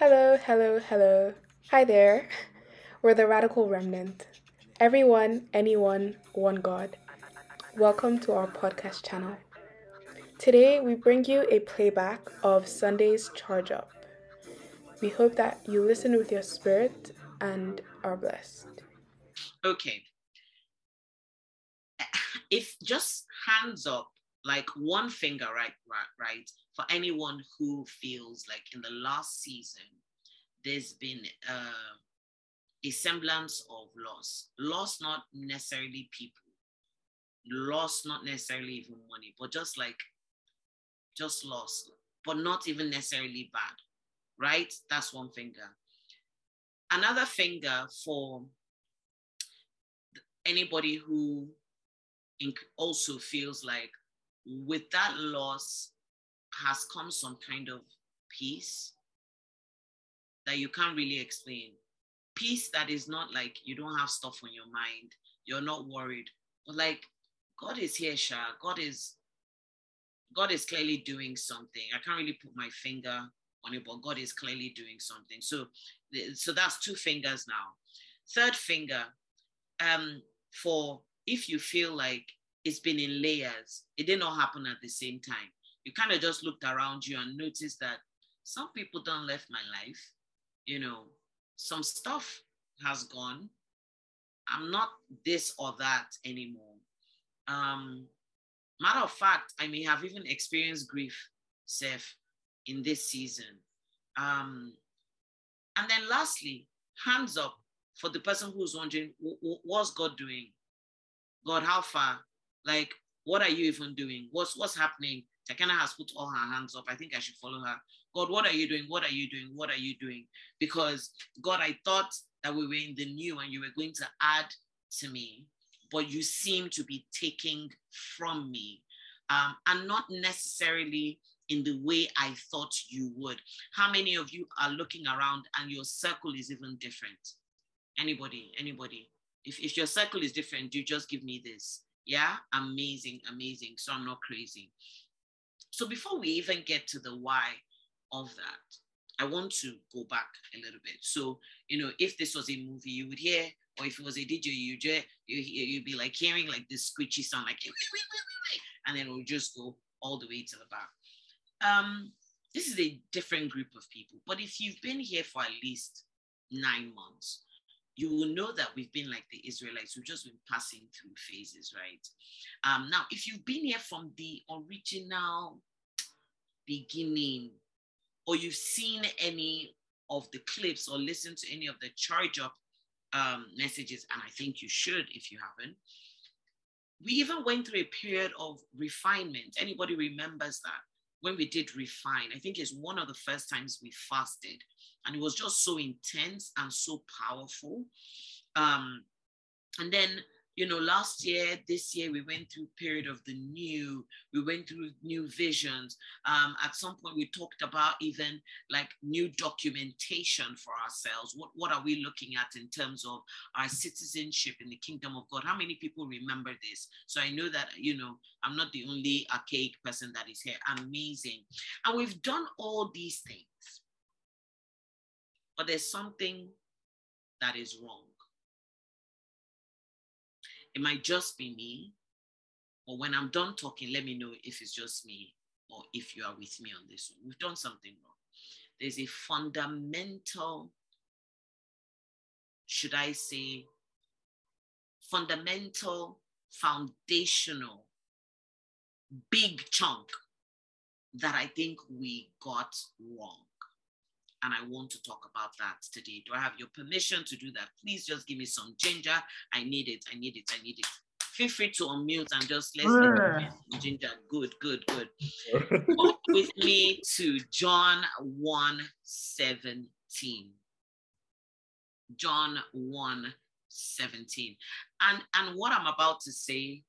Hello, hello, hello. Hi there. We're the Radical Remnant. Everyone, anyone, one God. Welcome to our podcast channel. Today, we bring you a playback of Sunday's Charge Up. We hope that you listen with your spirit and are blessed. Okay. If just hands up, like one finger, right, right, right, for anyone who feels like in the last season, there's been uh, a semblance of loss. Loss, not necessarily people, loss, not necessarily even money, but just like, just loss, but not even necessarily bad, right? That's one finger. Another finger for anybody who also feels like with that loss has come some kind of peace that you can't really explain. Peace that is not like you don't have stuff on your mind, you're not worried, but like God is here, Sha. God is God is clearly doing something. I can't really put my finger on it, but God is clearly doing something. So, so that's two fingers now. Third finger, um, for if you feel like it's been in layers, it did not happen at the same time. You kind of just looked around you and noticed that some people don't left my life. You know, some stuff has gone. I'm not this or that anymore. Um, matter of fact, I may have even experienced grief, Seth, in this season. Um, and then lastly, hands up for the person who's wondering, what's God doing? God, how far? Like, what are you even doing? What's what's happening? Tekena has put all her hands up. I think I should follow her. God, what are you doing? What are you doing? What are you doing? Because God, I thought that we were in the new and you were going to add to me, but you seem to be taking from me. Um, and not necessarily in the way I thought you would. How many of you are looking around and your circle is even different? Anybody, anybody. If, if your circle is different, you just give me this. Yeah, amazing, amazing. So I'm not crazy. So before we even get to the why of that, I want to go back a little bit. So, you know, if this was a movie, you would hear, or if it was a DJ, you'd, you, you'd be like hearing like this squishy sound, like, and then it would just go all the way to the back. Um, this is a different group of people. But if you've been here for at least nine months, you will know that we've been like the Israelites. We've just been passing through phases, right? Um, now, if you've been here from the original beginning, or you've seen any of the clips or listened to any of the charge up um, messages, and I think you should if you haven't, we even went through a period of refinement. Anybody remembers that? When we did refine, I think it's one of the first times we fasted, and it was just so intense and so powerful. Um, and then you know, last year, this year, we went through period of the new, we went through new visions. Um, at some point, we talked about even like new documentation for ourselves. What, what are we looking at in terms of our citizenship in the kingdom of God? How many people remember this? So I know that, you know, I'm not the only archaic person that is here. Amazing. And we've done all these things. But there's something that is wrong it might just be me. Or when I'm done talking, let me know if it's just me or if you are with me on this one. We've done something wrong. There's a fundamental, should I say, fundamental, foundational, big chunk that I think we got wrong and I want to talk about that today. Do I have your permission to do that? Please just give me some ginger. I need it. I need it. I need it. Feel free to unmute and just let's ginger. Good, good, good. with me to John 1 17. John 1 17. And, and what I'm about to say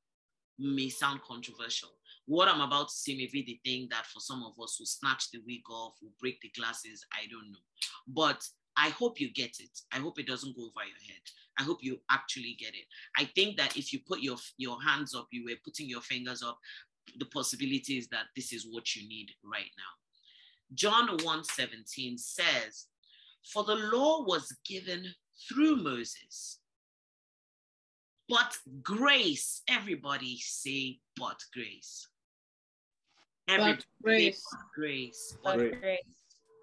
may sound controversial what I'm about to say may be the thing that for some of us will snatch the wig off, will break the glasses. I don't know. But I hope you get it. I hope it doesn't go over your head. I hope you actually get it. I think that if you put your, your hands up, you were putting your fingers up, the possibility is that this is what you need right now. John 1:17 says, For the law was given through Moses. But grace, everybody say, but grace. Everybody But grace. say, but grace. But But, grace.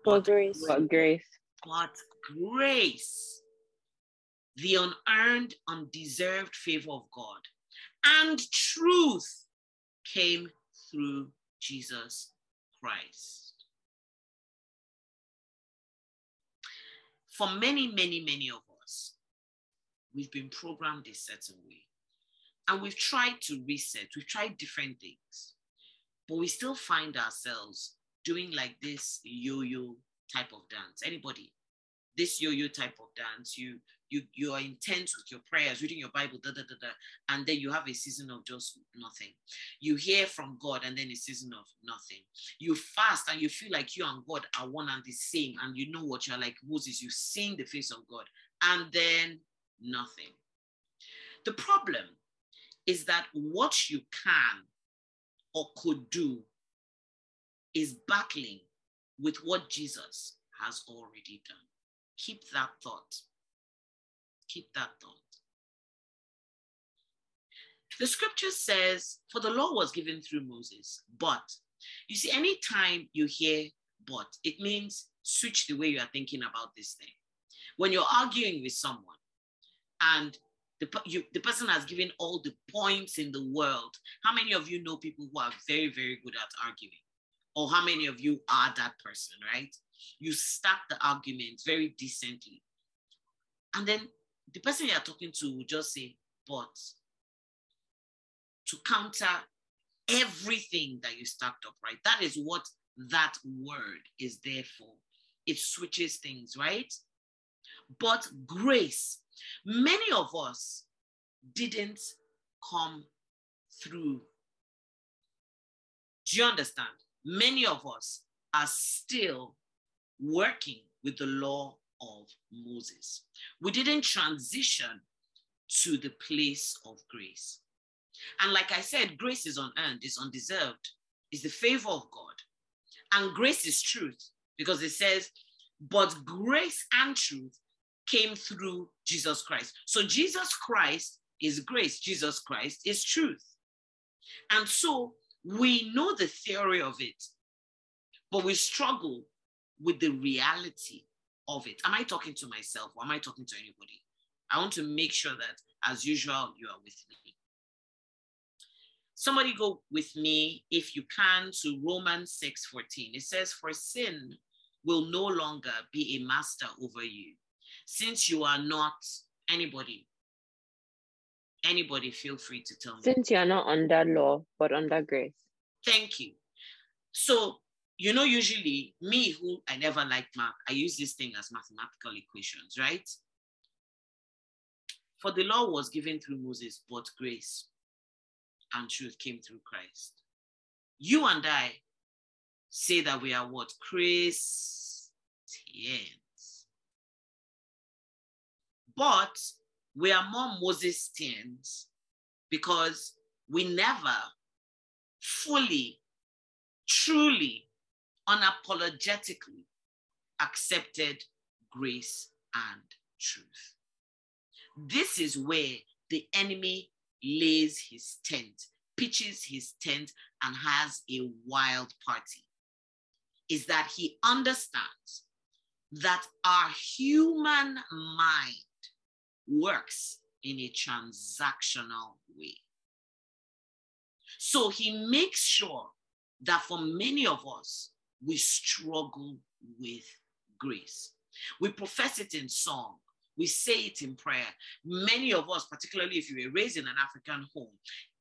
For grace. For grace. but grace, the unearned, undeserved favor of God, and truth came through Jesus Christ. For many, many, many of us, we've been programmed a certain way. And we've tried to reset, we've tried different things, but we still find ourselves doing like this yo yo type of dance. Anybody? This yo yo type of dance, you you you are intense with your prayers, reading your Bible, da da da da, and then you have a season of just nothing. You hear from God, and then a season of nothing. You fast, and you feel like you and God are one and the same, and you know what you're like Moses. You've seen the face of God, and then nothing. The problem is that what you can or could do is battling with what Jesus has already done. Keep that thought. Keep that thought. The scripture says, For the law was given through Moses, but you see, anytime you hear but, it means switch the way you are thinking about this thing. When you're arguing with someone and the, you, the person has given all the points in the world, how many of you know people who are very, very good at arguing? Or how many of you are that person, right? You stack the argument very decently. And then the person you're talking to will just say, but to counter everything that you stacked up, right? That is what that word is there for. It switches things, right? But grace, many of us didn't come through. Do you understand? Many of us are still working with the law of Moses. We didn't transition to the place of grace. And like I said, grace is unearned, is undeserved, is the favor of God. And grace is truth because it says, but grace and truth came through Jesus Christ. So Jesus Christ is grace, Jesus Christ is truth. And so we know the theory of it, but we struggle with the reality of it. Am I talking to myself or am I talking to anybody? I want to make sure that, as usual, you are with me. Somebody go with me, if you can, to Romans 6 14. It says, For sin will no longer be a master over you, since you are not anybody. Anybody, feel free to tell me. Since you are not under law, but under grace. Thank you. So, you know, usually me, who I never liked math, I use this thing as mathematical equations, right? For the law was given through Moses, but grace and truth came through Christ. You and I say that we are what? Christians. But we are more Mosesians because we never fully, truly, unapologetically accepted grace and truth. This is where the enemy lays his tent, pitches his tent, and has a wild party. Is that he understands that our human mind works in a transactional way. So he makes sure that for many of us, we struggle with grace. We profess it in song, we say it in prayer. Many of us, particularly if you were raised in an African home,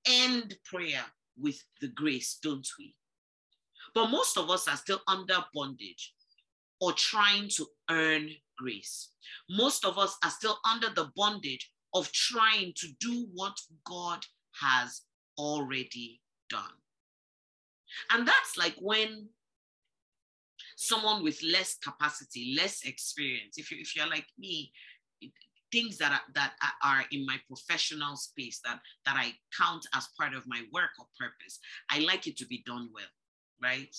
end prayer with the grace, don't we? But most of us are still under bondage or trying to earn grace. Most of us are still under the bondage of trying to do what God has already done. And that's like when someone with less capacity, less experience, if, you, if you're like me, things that are, that are in my professional space that, that I count as part of my work or purpose, I like it to be done well, right?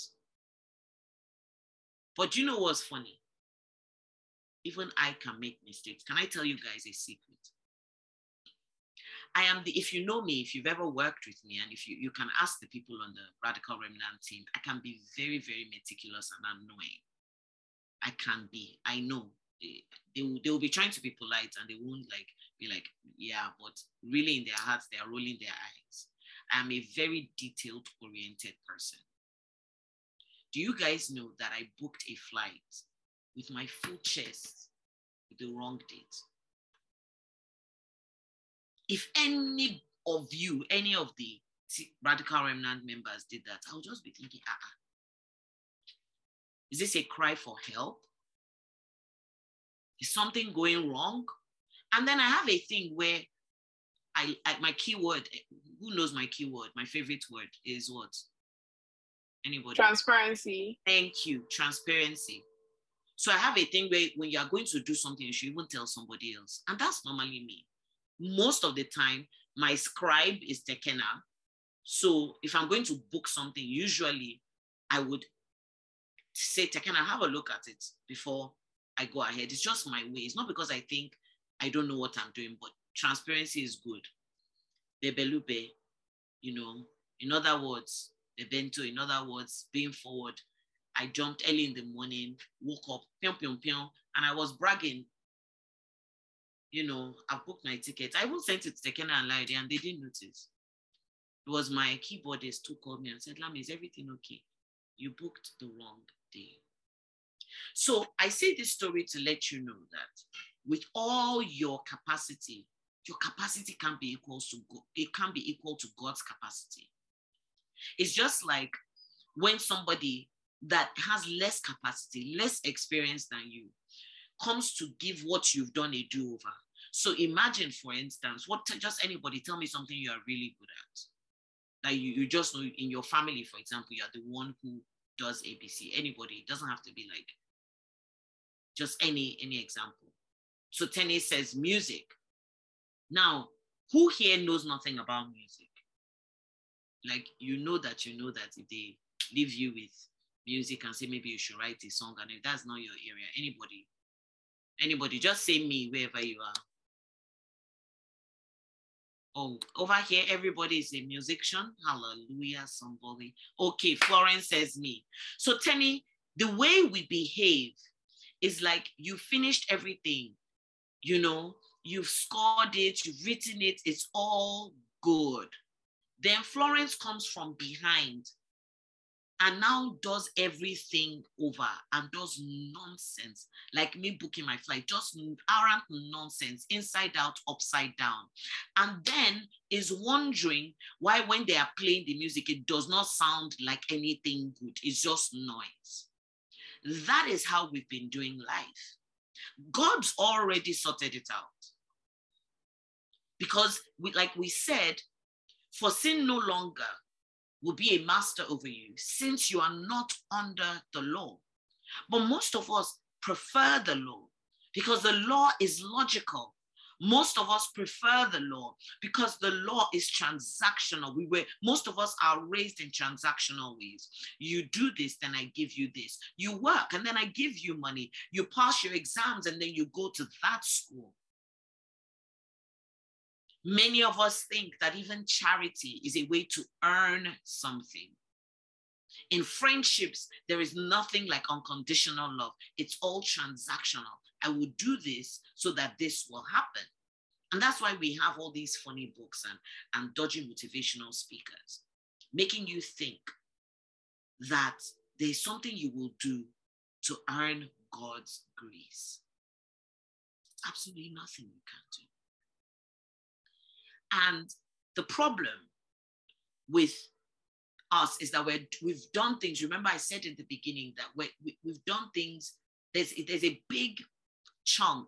But you know what's funny? Even I can make mistakes. Can I tell you guys a secret? I am the, if you know me, if you've ever worked with me, and if you, you can ask the people on the Radical Remnant team, I can be very, very meticulous and annoying. I can be. I know. They, they, will, they will be trying to be polite and they won't like be like, yeah, but really in their hearts, they are rolling their eyes. I am a very detailed oriented person. Do you guys know that I booked a flight with my full chest with the wrong date? If any of you, any of the Radical Remnant members did that, I'll just be thinking, ah, ah. Is this a cry for help? Is something going wrong? And then I have a thing where I, I my keyword, who knows my keyword? My favorite word is what? Anybody? Transparency. Thank you. Transparency. So I have a thing where when you are going to do something, you should even tell somebody else. And that's normally me. Most of the time, my scribe is Tekena. So if I'm going to book something, usually I would say, Tekena, have a look at it before I go ahead. It's just my way. It's not because I think I don't know what I'm doing, but transparency is good. The belube, you know, in other words, the bento, in other words, being forward. I jumped early in the morning, woke up, pion, pion, pion, and I was bragging. You know, I booked my ticket. I even sent it to Tekena and Lady, and they didn't notice. It was my keyboardist who called me and said, Lami, is everything okay? You booked the wrong day. So I say this story to let you know that with all your capacity, your capacity can be equal to it can be equal to God's capacity. It's just like when somebody that has less capacity, less experience than you, comes to give what you've done a do-over. So imagine, for instance, what just anybody tell me something you are really good at. That you, you just know in your family, for example, you are the one who does ABC. Anybody, it doesn't have to be like just any any example. So Tenny says music. Now, who here knows nothing about music? Like you know that you know that if they leave you with music and say maybe you should write a song, and if that's not your area, anybody, anybody, just say me wherever you are. Oh, over here, everybody is a musician. Hallelujah, somebody. Okay, Florence says me. So, Tenny, the way we behave is like you finished everything, you know, you've scored it, you've written it, it's all good. Then Florence comes from behind and now does everything over and does nonsense, like me booking my flight, just arrant nonsense, inside out, upside down. And then is wondering why, when they are playing the music, it does not sound like anything good, it's just noise. That is how we've been doing life. God's already sorted it out. Because, we, like we said, for sin no longer will be a master over you since you are not under the law. But most of us prefer the law because the law is logical. Most of us prefer the law because the law is transactional. We were most of us are raised in transactional ways. You do this, then I give you this. You work, and then I give you money. You pass your exams, and then you go to that school. Many of us think that even charity is a way to earn something. In friendships, there is nothing like unconditional love. It's all transactional. I will do this so that this will happen. And that's why we have all these funny books and, and dodgy motivational speakers, making you think that there's something you will do to earn God's grace. Absolutely nothing you can do. And the problem with us is that we're, we've done things. Remember, I said in the beginning that we we've done things. There's, there's a big chunk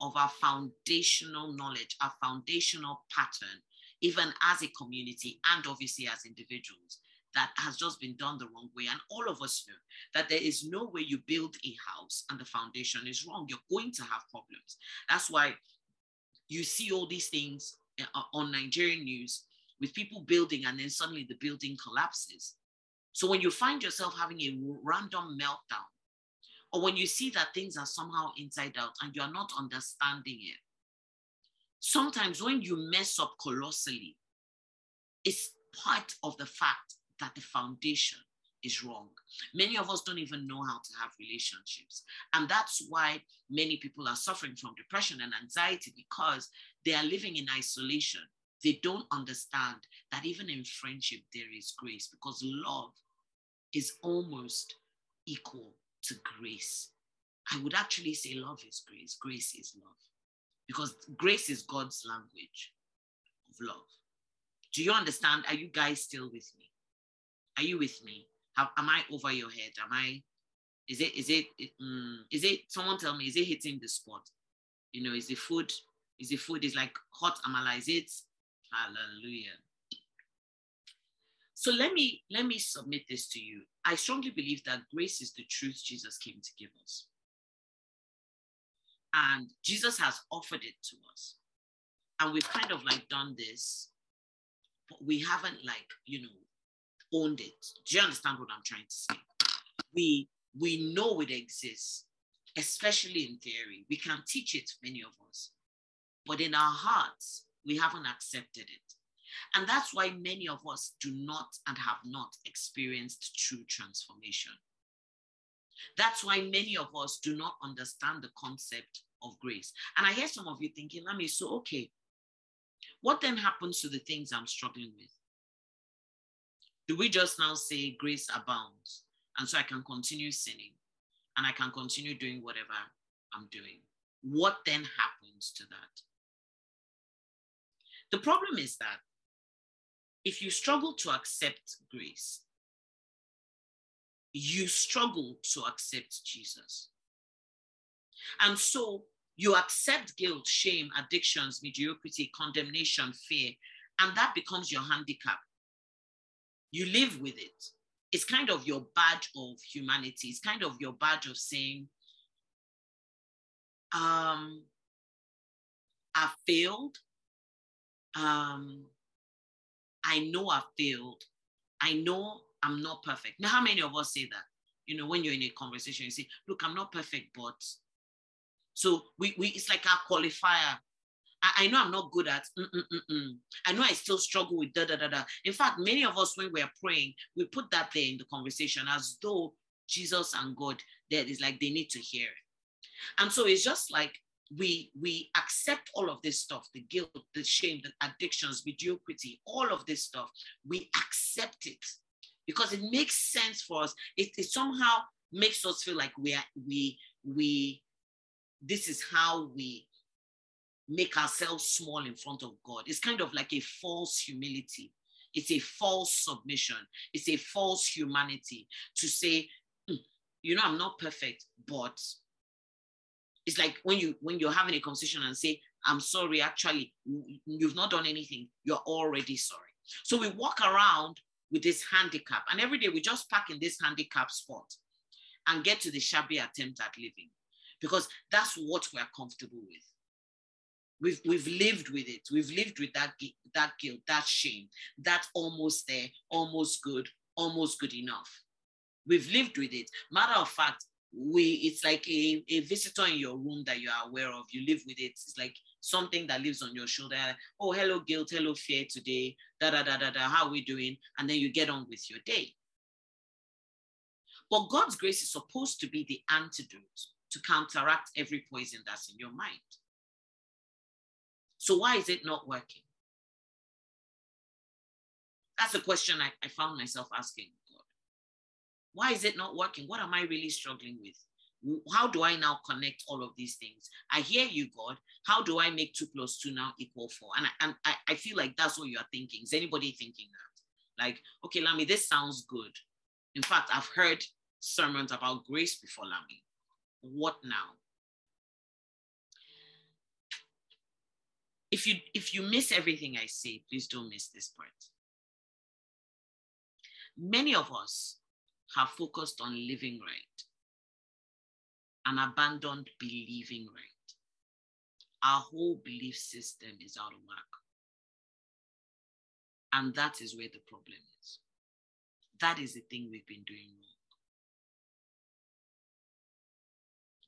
of our foundational knowledge, our foundational pattern, even as a community and obviously as individuals, that has just been done the wrong way. And all of us know that there is no way you build a house and the foundation is wrong. You're going to have problems. That's why you see all these things Uh, on Nigerian news with people building and then suddenly the building collapses. So when you find yourself having a random meltdown or when you see that things are somehow inside out and you are not understanding it, sometimes when you mess up colossally, it's part of the fact that the foundation is wrong. Many of us don't even know how to have relationships. And that's why many people are suffering from depression and anxiety because they are living in isolation. They don't understand that even in friendship, there is grace because love is almost equal to grace. I would actually say love is grace, grace is love because grace is God's language of love. Do you understand? Are you guys still with me? Are you with me? Have, am I over your head? Am I? Is it? Is it? Um, is it? Someone tell me. Is it hitting the spot? You know, is the food? Is the food? Is like hot amala? Is it? Hallelujah. So let me let me submit this to you. I strongly believe that grace is the truth Jesus came to give us. And Jesus has offered it to us. And we've kind of like done this, but we haven't like, you know, owned it. Do you understand what I'm trying to say? We we know it exists, especially in theory. We can teach it, many of us. But in our hearts, we haven't accepted it. And that's why many of us do not and have not experienced true transformation. That's why many of us do not understand the concept of grace. And I hear some of you thinking, I mean, so okay, what then happens to the things I'm struggling with? Do we just now say grace abounds? And so I can continue sinning and I can continue doing whatever I'm doing. What then happens to that? The problem is that if you struggle to accept grace, you struggle to accept Jesus. And so you accept guilt, shame, addictions, mediocrity, condemnation, fear, and that becomes your handicap. You live with it. It's kind of your badge of humanity. It's kind of your badge of saying, um, I failed. Um, I know I've failed. I know I'm not perfect. Now, how many of us say that? You know, when you're in a conversation, you say, look, I'm not perfect, but so we, we it's like our qualifier. I, I know I'm not good at mm-mm-mm-mm. I know I still struggle with da da da da. In fact, many of us, when we're praying, we put that there in the conversation as though Jesus and God, that is like they need to hear it. And so it's just like we we accept all of this stuff the guilt the shame the addictions mediocrity all of this stuff we accept it. Because it makes sense for us. It, it somehow makes us feel like we are we we this is how we make ourselves small in front of god. It's kind of like a false humility. It's a false submission. It's a false humanity to say mm, you know i'm not perfect but it's like when you when you're having a conversation and say i'm sorry actually you've not done anything. You're already sorry. So we walk around with this handicap and every day we just park in this handicap spot and get to the shabby attempt at living because that's what we're comfortable with. We've we've lived with it. We've lived with that that guilt that shame that almost there almost good almost good enough. We've lived with it. Matter of fact we it's like a, a visitor in your room that you are aware of. You live with it. It's like something that lives on your shoulder. Oh hello guilt. Hello fear today. Da da da da da. How are we doing? And then you get on with your day. But god's grace is supposed to be the antidote to counteract every poison that's in your mind. So why is it not working? That's a question I, I found myself asking why is it not working? What am I really struggling with? How do I now connect all of these things? I hear you, God. How do I make two plus two now equal four? And I, and I, I feel like that's what you are thinking. Is anybody thinking that? Like, okay, Lami, this sounds good. In fact, I've heard sermons about grace before, Lami. What now? If you if you miss everything I say, please don't miss this part. Many of us have focused on living right and abandoned believing right. Our whole belief system is out of whack. And that is where the problem is. That is the thing we've been doing wrong.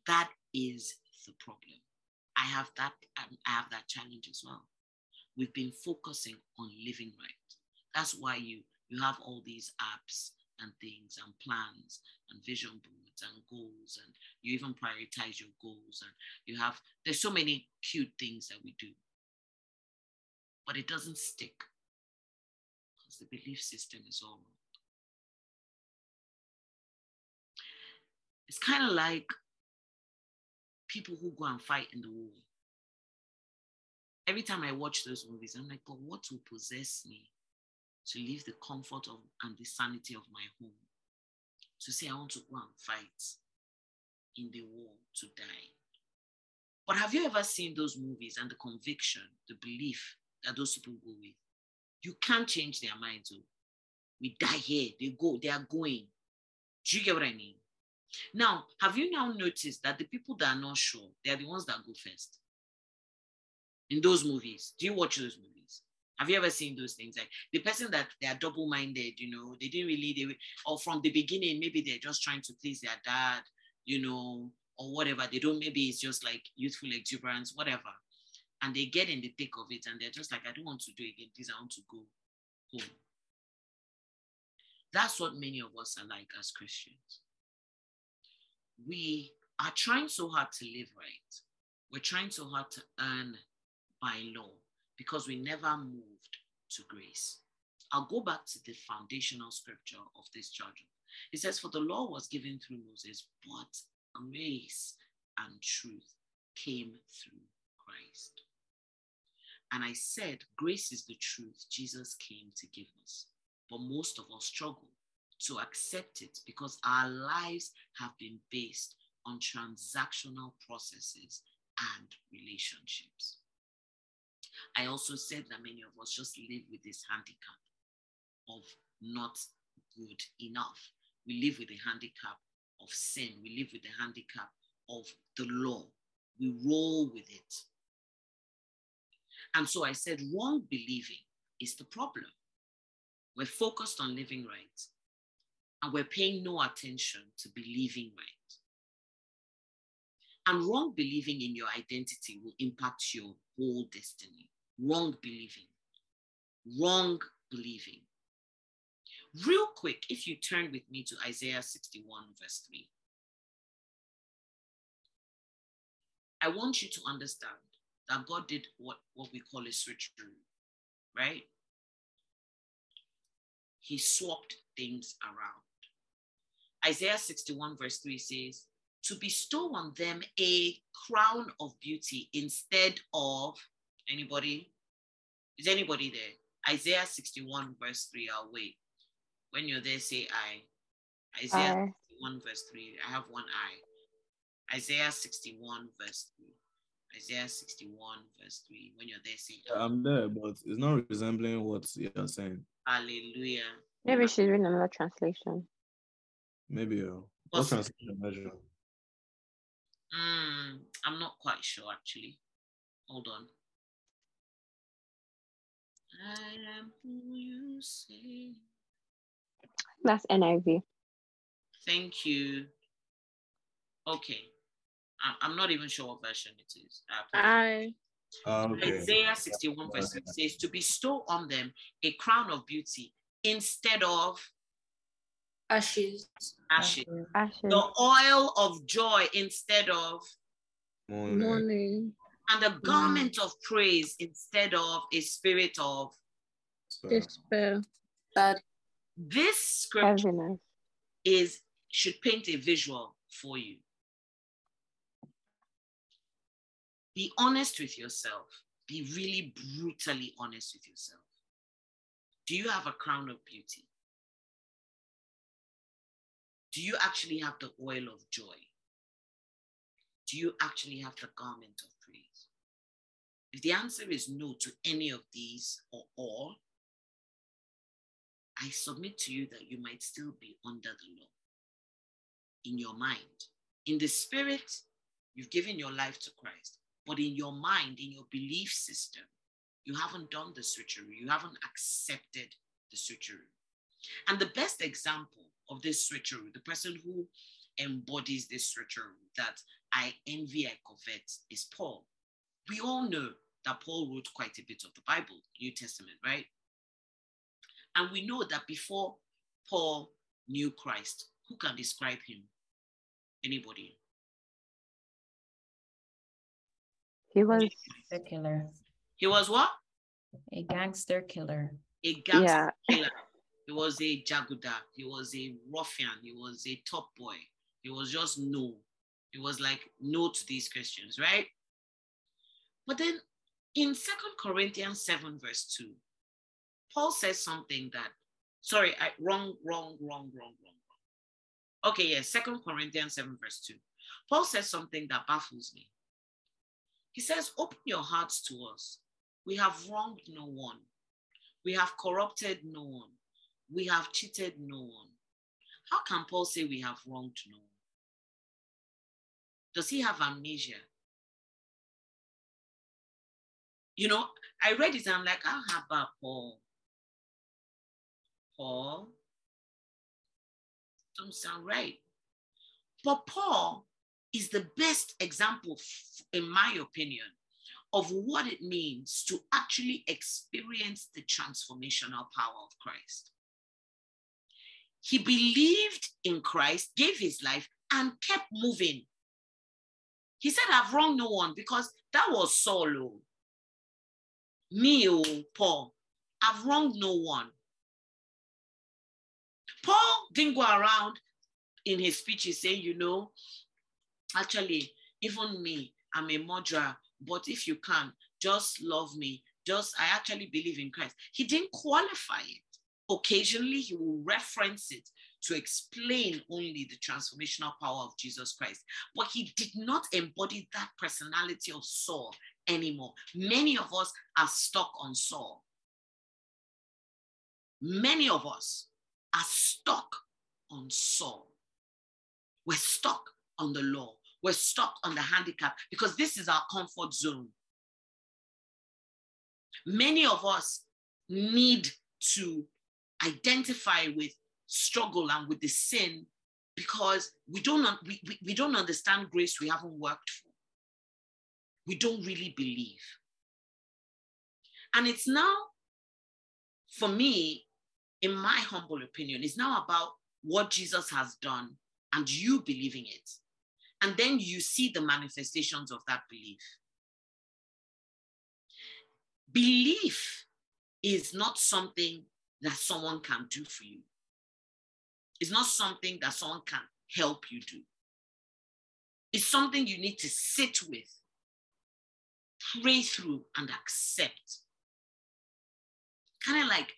That is the problem. I have that, um, I have that challenge as well. We've been focusing on living right. That's why you you have all these apps and things and plans and vision boards and goals and you even prioritize your goals and you have there's so many cute things that we do. But it doesn't stick because the belief system is all wrong. It's kind of like people who go and fight in the war. Every time i watch those movies i'm like but what will possess me to leave the comfort of and the sanity of my home, to say I want to go and fight in the war to die. But have you ever seen those movies and the conviction, the belief that those people go with? You can't change their minds. Oh. We die here, they go, they are going. Do you get what I mean? Now, have you now noticed that the people that are not sure, they are the ones that go first? In those movies, do you watch those movies? Have you ever seen those things? Like the person that they are double-minded, you know, they didn't really, they or from the beginning, maybe they're just trying to please their dad, you know, or whatever. They don't, maybe it's just like youthful exuberance, whatever. And they get in the thick of it and they're just like, I don't want to do it again this, I want to go home. That's what many of us are like as Christians. We are trying so hard to live right. We're trying so hard to earn by law because we never moved to grace. I'll go back to the foundational scripture of this charge. It says, For the law was given through Moses, but grace and truth came through Christ. And I said, Grace is the truth Jesus came to give us. But most of us struggle to accept it because our lives have been based on transactional processes and relationships. I also said that many of us just live with this handicap of not good enough. We live with the handicap of sin. We live with the handicap of the law. We roll with it. And so I said, wrong believing is the problem. We're focused on living right, and we're paying no attention to believing right. And wrong believing in your identity will impact your whole destiny wrong believing. Wrong believing. Real quick, if you turn with me to Isaiah 61, verse 3. I want you to understand that God did what, what we call a switcheroo, right? He swapped things around. Isaiah 61, verse 3 says, To bestow on them a crown of beauty instead of Anybody? Is anybody there? Isaiah 61, verse 3. I'll wait. When you're there, say I. Isaiah I. 61, verse 3. I have one I. Isaiah 61, verse 3. Isaiah 61, verse 3. When you're there, say yeah, I'm there, but it's not resembling what you're saying. Hallelujah. Maybe she's reading another translation. Maybe. Uh, what translation measure? Mm, I'm not quite sure actually. Hold on. I am who you say. That's NIV. Thank you. Okay. I'm not even sure what version it is. I. Uh, okay. Isaiah 61 verse 6 says, To bestow on them a crown of beauty instead of ashes. Ashes. ashes. The oil of joy instead of mourning. mourning and a garment mm. of praise instead of a spirit of despair. But this scripture is should paint a visual for you. Be honest with yourself. Be really brutally honest with yourself. Do you have a crown of beauty? Do you actually have the oil of joy? Do you actually have the garment of if the answer is no to any of these or all, I submit to you that you might still be under the law in your mind. In the spirit, you've given your life to Christ, but in your mind, in your belief system, you haven't done the switcheroo, you haven't accepted the switcheroo. And the best example of this switcheroo, the person who embodies this switcheroo, that I envy, I covet is Paul. We all know that Paul wrote quite a bit of the Bible, New Testament, right? And we know that before Paul knew Christ, who can describe him? Anybody? He was The killer. He was what? A gangster killer. A gangster yeah. killer. He was a jaguda. He was a ruffian. He was a top boy. He was just no. He was like no to these Christians, right? But then in Second Corinthians 7, verse 2, Paul says something that, sorry, I wrong, wrong, wrong, wrong, wrong. Okay, yeah, Second Corinthians 7, verse 2. Paul says something that baffles me. He says, Open your hearts to us. We have wronged no one. We have corrupted no one. We have cheated no one. How can Paul say we have wronged no one? Does he have amnesia? You know, I read it and I'm like, ah, how about Paul? Paul? Don't sound right. But Paul is the best example, in my opinion, of what it means to actually experience the transformational power of Christ. He believed in Christ, gave his life, and kept moving. He said, I've wronged no one because that was Saul. Oh. Me, oh, Paul, I've wronged no one. Paul didn't go around in his speeches saying, you know, actually, even me, I'm a murderer, but if you can, just love me. Just, I actually believe in Christ. He didn't qualify it. Occasionally, he will reference it to explain only the transformational power of Jesus Christ. But he did not embody that personality of Saul anymore. Many of us are stuck on Saul. Many of us are stuck on Saul. We're stuck on the law. We're stuck on the handicap because this is our comfort zone. Many of us need to identify with struggle and with the sin because we don't, we, we, we don't understand grace we haven't worked for. We don't really believe. And it's now, for me, in my humble opinion, it's now about what Jesus has done and you believing it. And then you see the manifestations of that belief. Belief is not something that someone can do for you. It's not something that someone can help you do. It's something you need to sit with, pray through, and accept. Kind of like,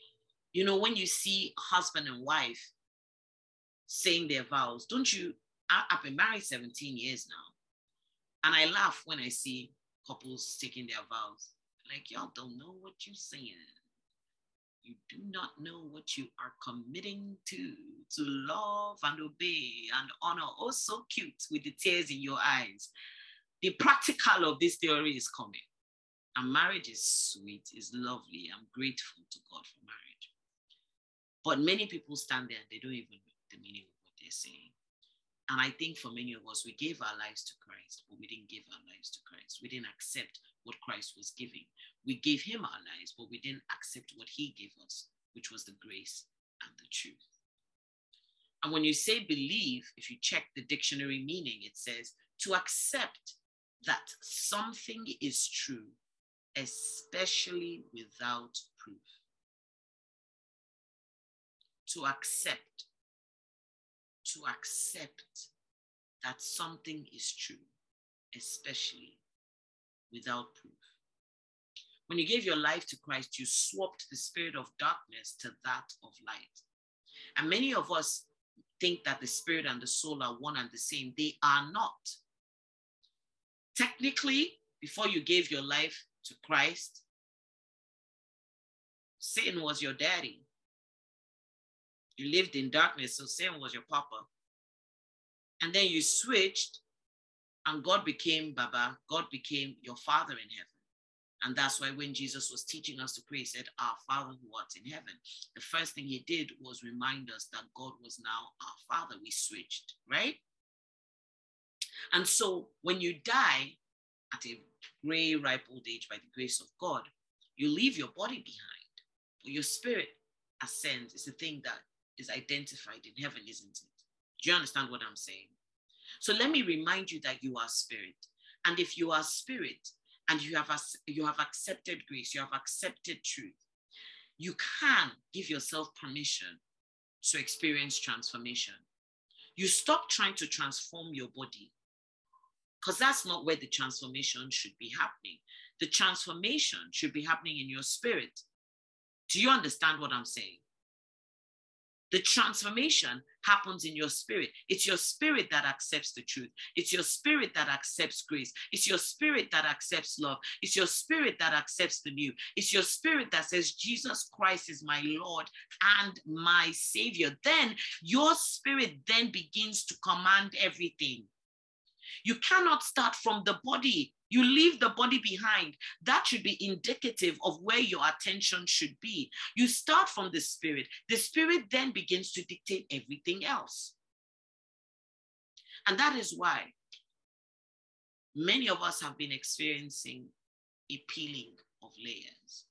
you know, when you see husband and wife saying their vows, don't you? I, I've been married 17 years now. And I laugh when I see couples taking their vows. Like, y'all don't know what you're saying. You do not know what you are committing to, to love and obey and honor. Oh, so cute with the tears in your eyes. The practical of this theory is coming. And marriage is sweet, is lovely. I'm grateful to God for marriage. But many people stand there and they don't even know the meaning of what they're saying. And I think for many of us, we gave our lives to Christ, but we didn't give our lives to Christ. We didn't accept what Christ was giving. We gave him our lives, but we didn't accept what he gave us, which was the grace and the truth. And when you say believe, if you check the dictionary meaning, it says to accept that something is true, especially without proof. To accept to accept that something is true, especially without proof. When you gave your life to Christ, you swapped the spirit of darkness to that of light. And many of us think that the spirit and the soul are one and the same. They are not. Technically, before you gave your life to Christ, Satan was your daddy. You lived in darkness, so Satan was your papa. And then you switched, and God became Baba, God became your Father in heaven. And that's why when Jesus was teaching us to pray, he said, Our Father who art in heaven. The first thing he did was remind us that God was now our Father. We switched, right? And so when you die at a gray, ripe old age by the grace of God, you leave your body behind, your spirit ascends. It's a thing that is identified in heaven, isn't it? Do you understand what I'm saying? So let me remind you that you are spirit. And if you are spirit and you have, you have accepted grace, you have accepted truth, you can give yourself permission to experience transformation. You stop trying to transform your body because that's not where the transformation should be happening. The transformation should be happening in your spirit. Do you understand what I'm saying? The transformation happens in your spirit. It's your spirit that accepts the truth. It's your spirit that accepts grace. It's your spirit that accepts love. It's your spirit that accepts the new. It's your spirit that says, Jesus Christ is my Lord and my Savior. Then your spirit then begins to command everything. You cannot start from the body. You leave the body behind. That should be indicative of where your attention should be. You start from the spirit. The spirit then begins to dictate everything else. And that is why many of us have been experiencing a peeling of layers.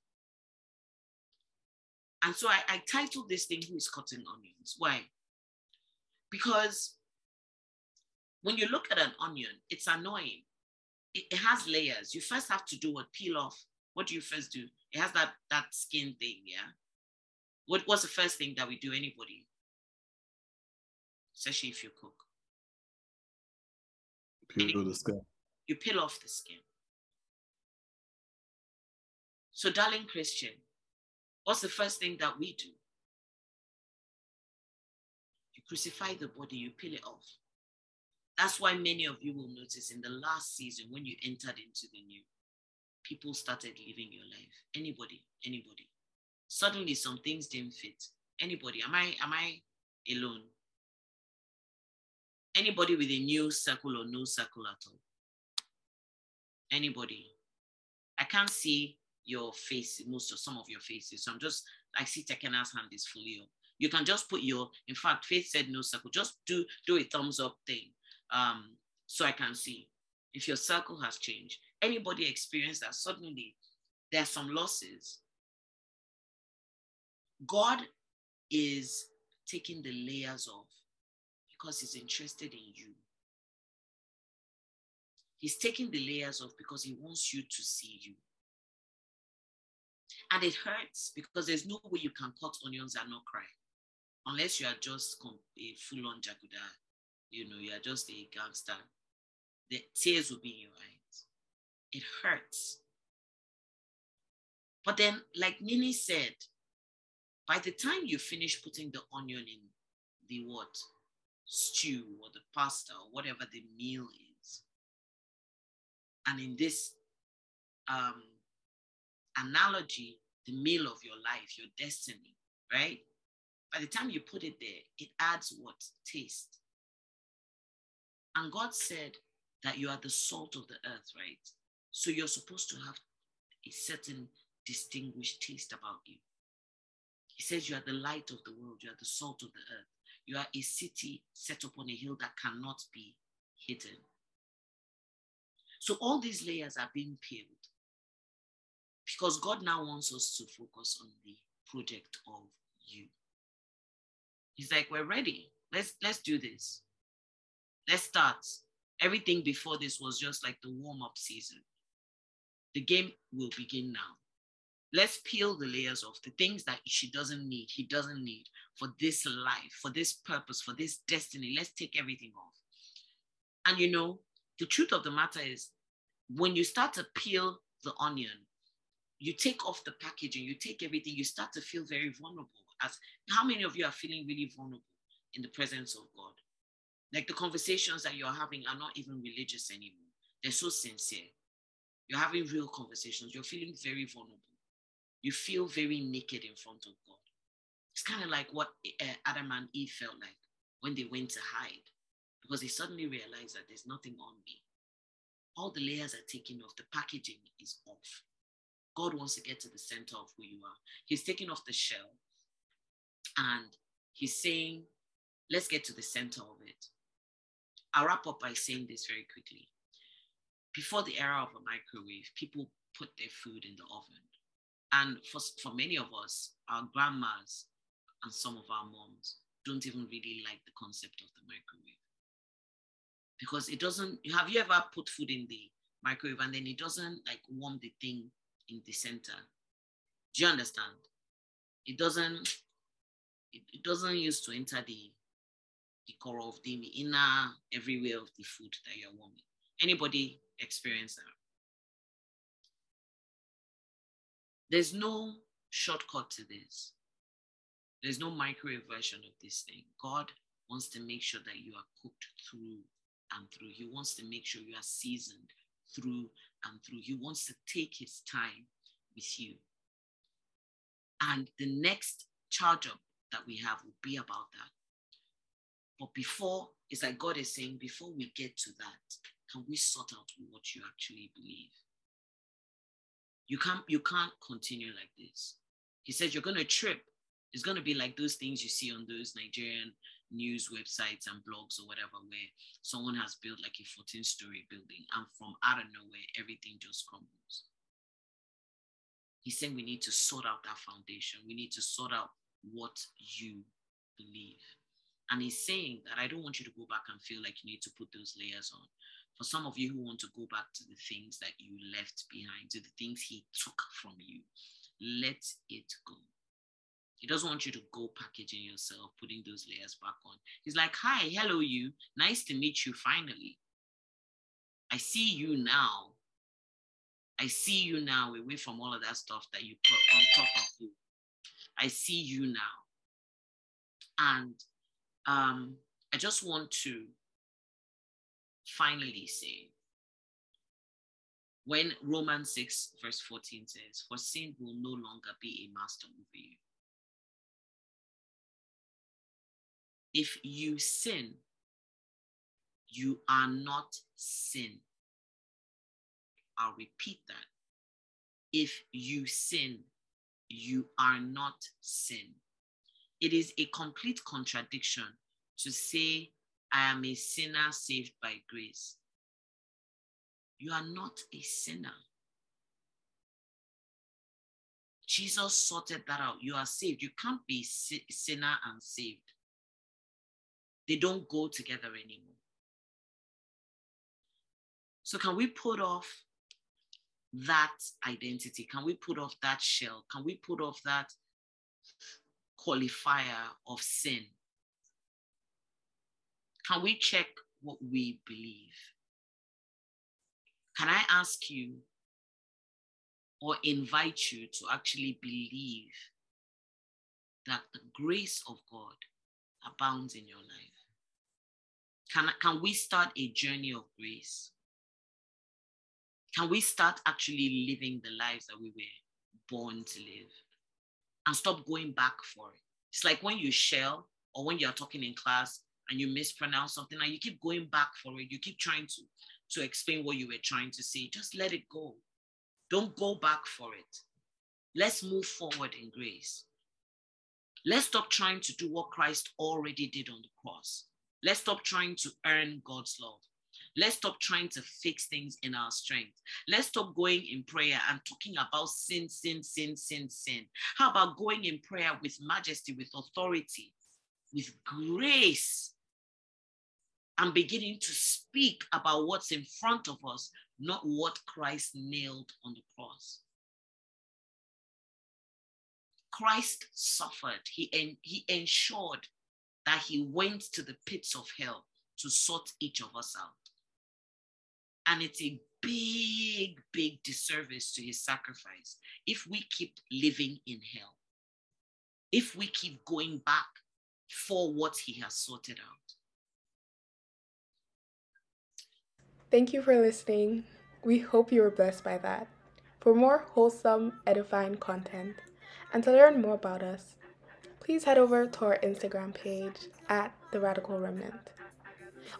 And so I, I titled this thing, Who is Cutting Onions? Why? Because when you look at an onion, it's annoying. It, it, has layers. You first have to do what peel off. What do you first do? It has that that skin thing, yeah. What what's the first thing that we do? Anybody, especially if you cook. Peel off the skin. You peel off the skin. So, darling Christian, what's the first thing that we do? You crucify the body, you peel it off. That's why many of you will notice in the last season when you entered into the new, people started living your life. Anybody, anybody. Suddenly some things didn't fit. Anybody. Am I am I alone? Anybody with a new circle or no circle at all? Anybody? I can't see your face, most of some of your faces. So I'm just I see Tekena's hand is fully up. You can just put your, in fact, Faith said no circle. Just do do a thumbs up thing um, so I can see if your circle has changed. Anybody experience that suddenly there are some losses. God is taking the layers off because he's interested in you. He's taking the layers off because he wants you to see you. And it hurts because there's no way you can cut onions and not cry unless you are just a full on jaguda you know, you're just a gangster, the tears will be in your eyes. It hurts. But then, like Nini said, by the time you finish putting the onion in the what? Stew or the pasta or whatever the meal is, and in this um, analogy, the meal of your life, your destiny, right? By the time you put it there, it adds what? Taste. And God said that you are the salt of the earth, right? So you're supposed to have a certain distinguished taste about you. He says you are the light of the world, you are the salt of the earth. You are a city set upon a hill that cannot be hidden. So all these layers are being peeled because God now wants us to focus on the project of you. He's like, we're ready. Let's let's do this. Let's start. Everything before this was just like the warm up season. The game will begin now. Let's peel the layers off the things that she doesn't need, he doesn't need for this life, for this purpose, for this destiny. Let's take everything off. And you know, the truth of the matter is when you start to peel the onion, you take off the packaging, you take everything, you start to feel very vulnerable. As how many of you are feeling really vulnerable in the presence of God? Like the conversations that you're having are not even religious anymore. They're so sincere. You're having real conversations. You're feeling very vulnerable. You feel very naked in front of God. It's kind of like what uh, Adam and Eve felt like when they went to hide because they suddenly realized that there's nothing on me. All the layers are taken off, the packaging is off. God wants to get to the center of who you are. He's taking off the shell and he's saying, let's get to the center of it. I'll wrap up by saying this very quickly. Before the era of a microwave, people put their food in the oven. And for, for many of us, our grandmas and some of our moms don't even really like the concept of the microwave. Because it doesn't, have you ever put food in the microwave and then it doesn't like warm the thing in the center? Do you understand? It doesn't, it, it doesn't use to enter the the core of the inner everywhere of the food that you're warming. Anybody experience that? There's no shortcut to this. There's no microwave version of this thing. God wants to make sure that you are cooked through and through. He wants to make sure you are seasoned through and through. He wants to take his time with you. And the next charge up that we have will be about that. But before, it's like God is saying, before we get to that, can we sort out what you actually believe? You can't you can't continue like this. He says you're gonna trip. It's gonna be like those things you see on those Nigerian news websites and blogs or whatever, where someone has built like a 14-story building and from out of nowhere everything just crumbles. He's saying we need to sort out that foundation. We need to sort out what you believe. And he's saying that I don't want you to go back and feel like you need to put those layers on. For some of you who want to go back to the things that you left behind, to the things he took from you, let it go. He doesn't want you to go packaging yourself, putting those layers back on. He's like, Hi, hello, you. Nice to meet you finally. I see you now. I see you now away from all of that stuff that you put on top of you. I see you now. And um, I just want to finally say when Romans 6, verse 14 says, For sin will no longer be a master over you. If you sin, you are not sin. I'll repeat that. If you sin, you are not sin. It is a complete contradiction to say, I am a sinner saved by grace. You are not a sinner. Jesus sorted that out. You are saved. You can't be sinner and saved. They don't go together anymore. So, can we put off that identity? Can we put off that shell? Can we put off that qualifier of sin? Can we check what we believe? Can I ask you or invite you to actually believe that the grace of God abounds in your life? Can, can we start a journey of grace? Can we start actually living the lives that we were born to live and stop going back for it? It's like when you shell or when you're talking in class and you mispronounce something and you keep going back for it, you keep trying to, to explain what you were trying to say, just let it go. Don't go back for it. Let's move forward in grace. Let's stop trying to do what Christ already did on the cross. Let's stop trying to earn God's love. Let's stop trying to fix things in our strength. Let's stop going in prayer and talking about sin, sin, sin, sin, sin. How about going in prayer with majesty, with authority, with grace, and beginning to speak about what's in front of us, not what Christ nailed on the cross. Christ suffered, he, en- he ensured that he went to the pits of hell to sort each of us out. And it's a big, big disservice to his sacrifice if we keep living in hell, if we keep going back for what he has sorted out. Thank you for listening. We hope you were blessed by that. For more wholesome, edifying content and to learn more about us, please head over to our Instagram page at The Radical Remnant.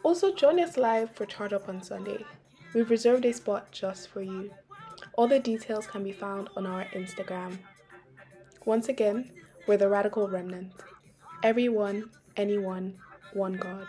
Also, join us live for Charge Up on Sunday. We've reserved a spot just for you. All the details can be found on our Instagram. Once again, we're The Radical Remnant. Everyone, anyone, one God.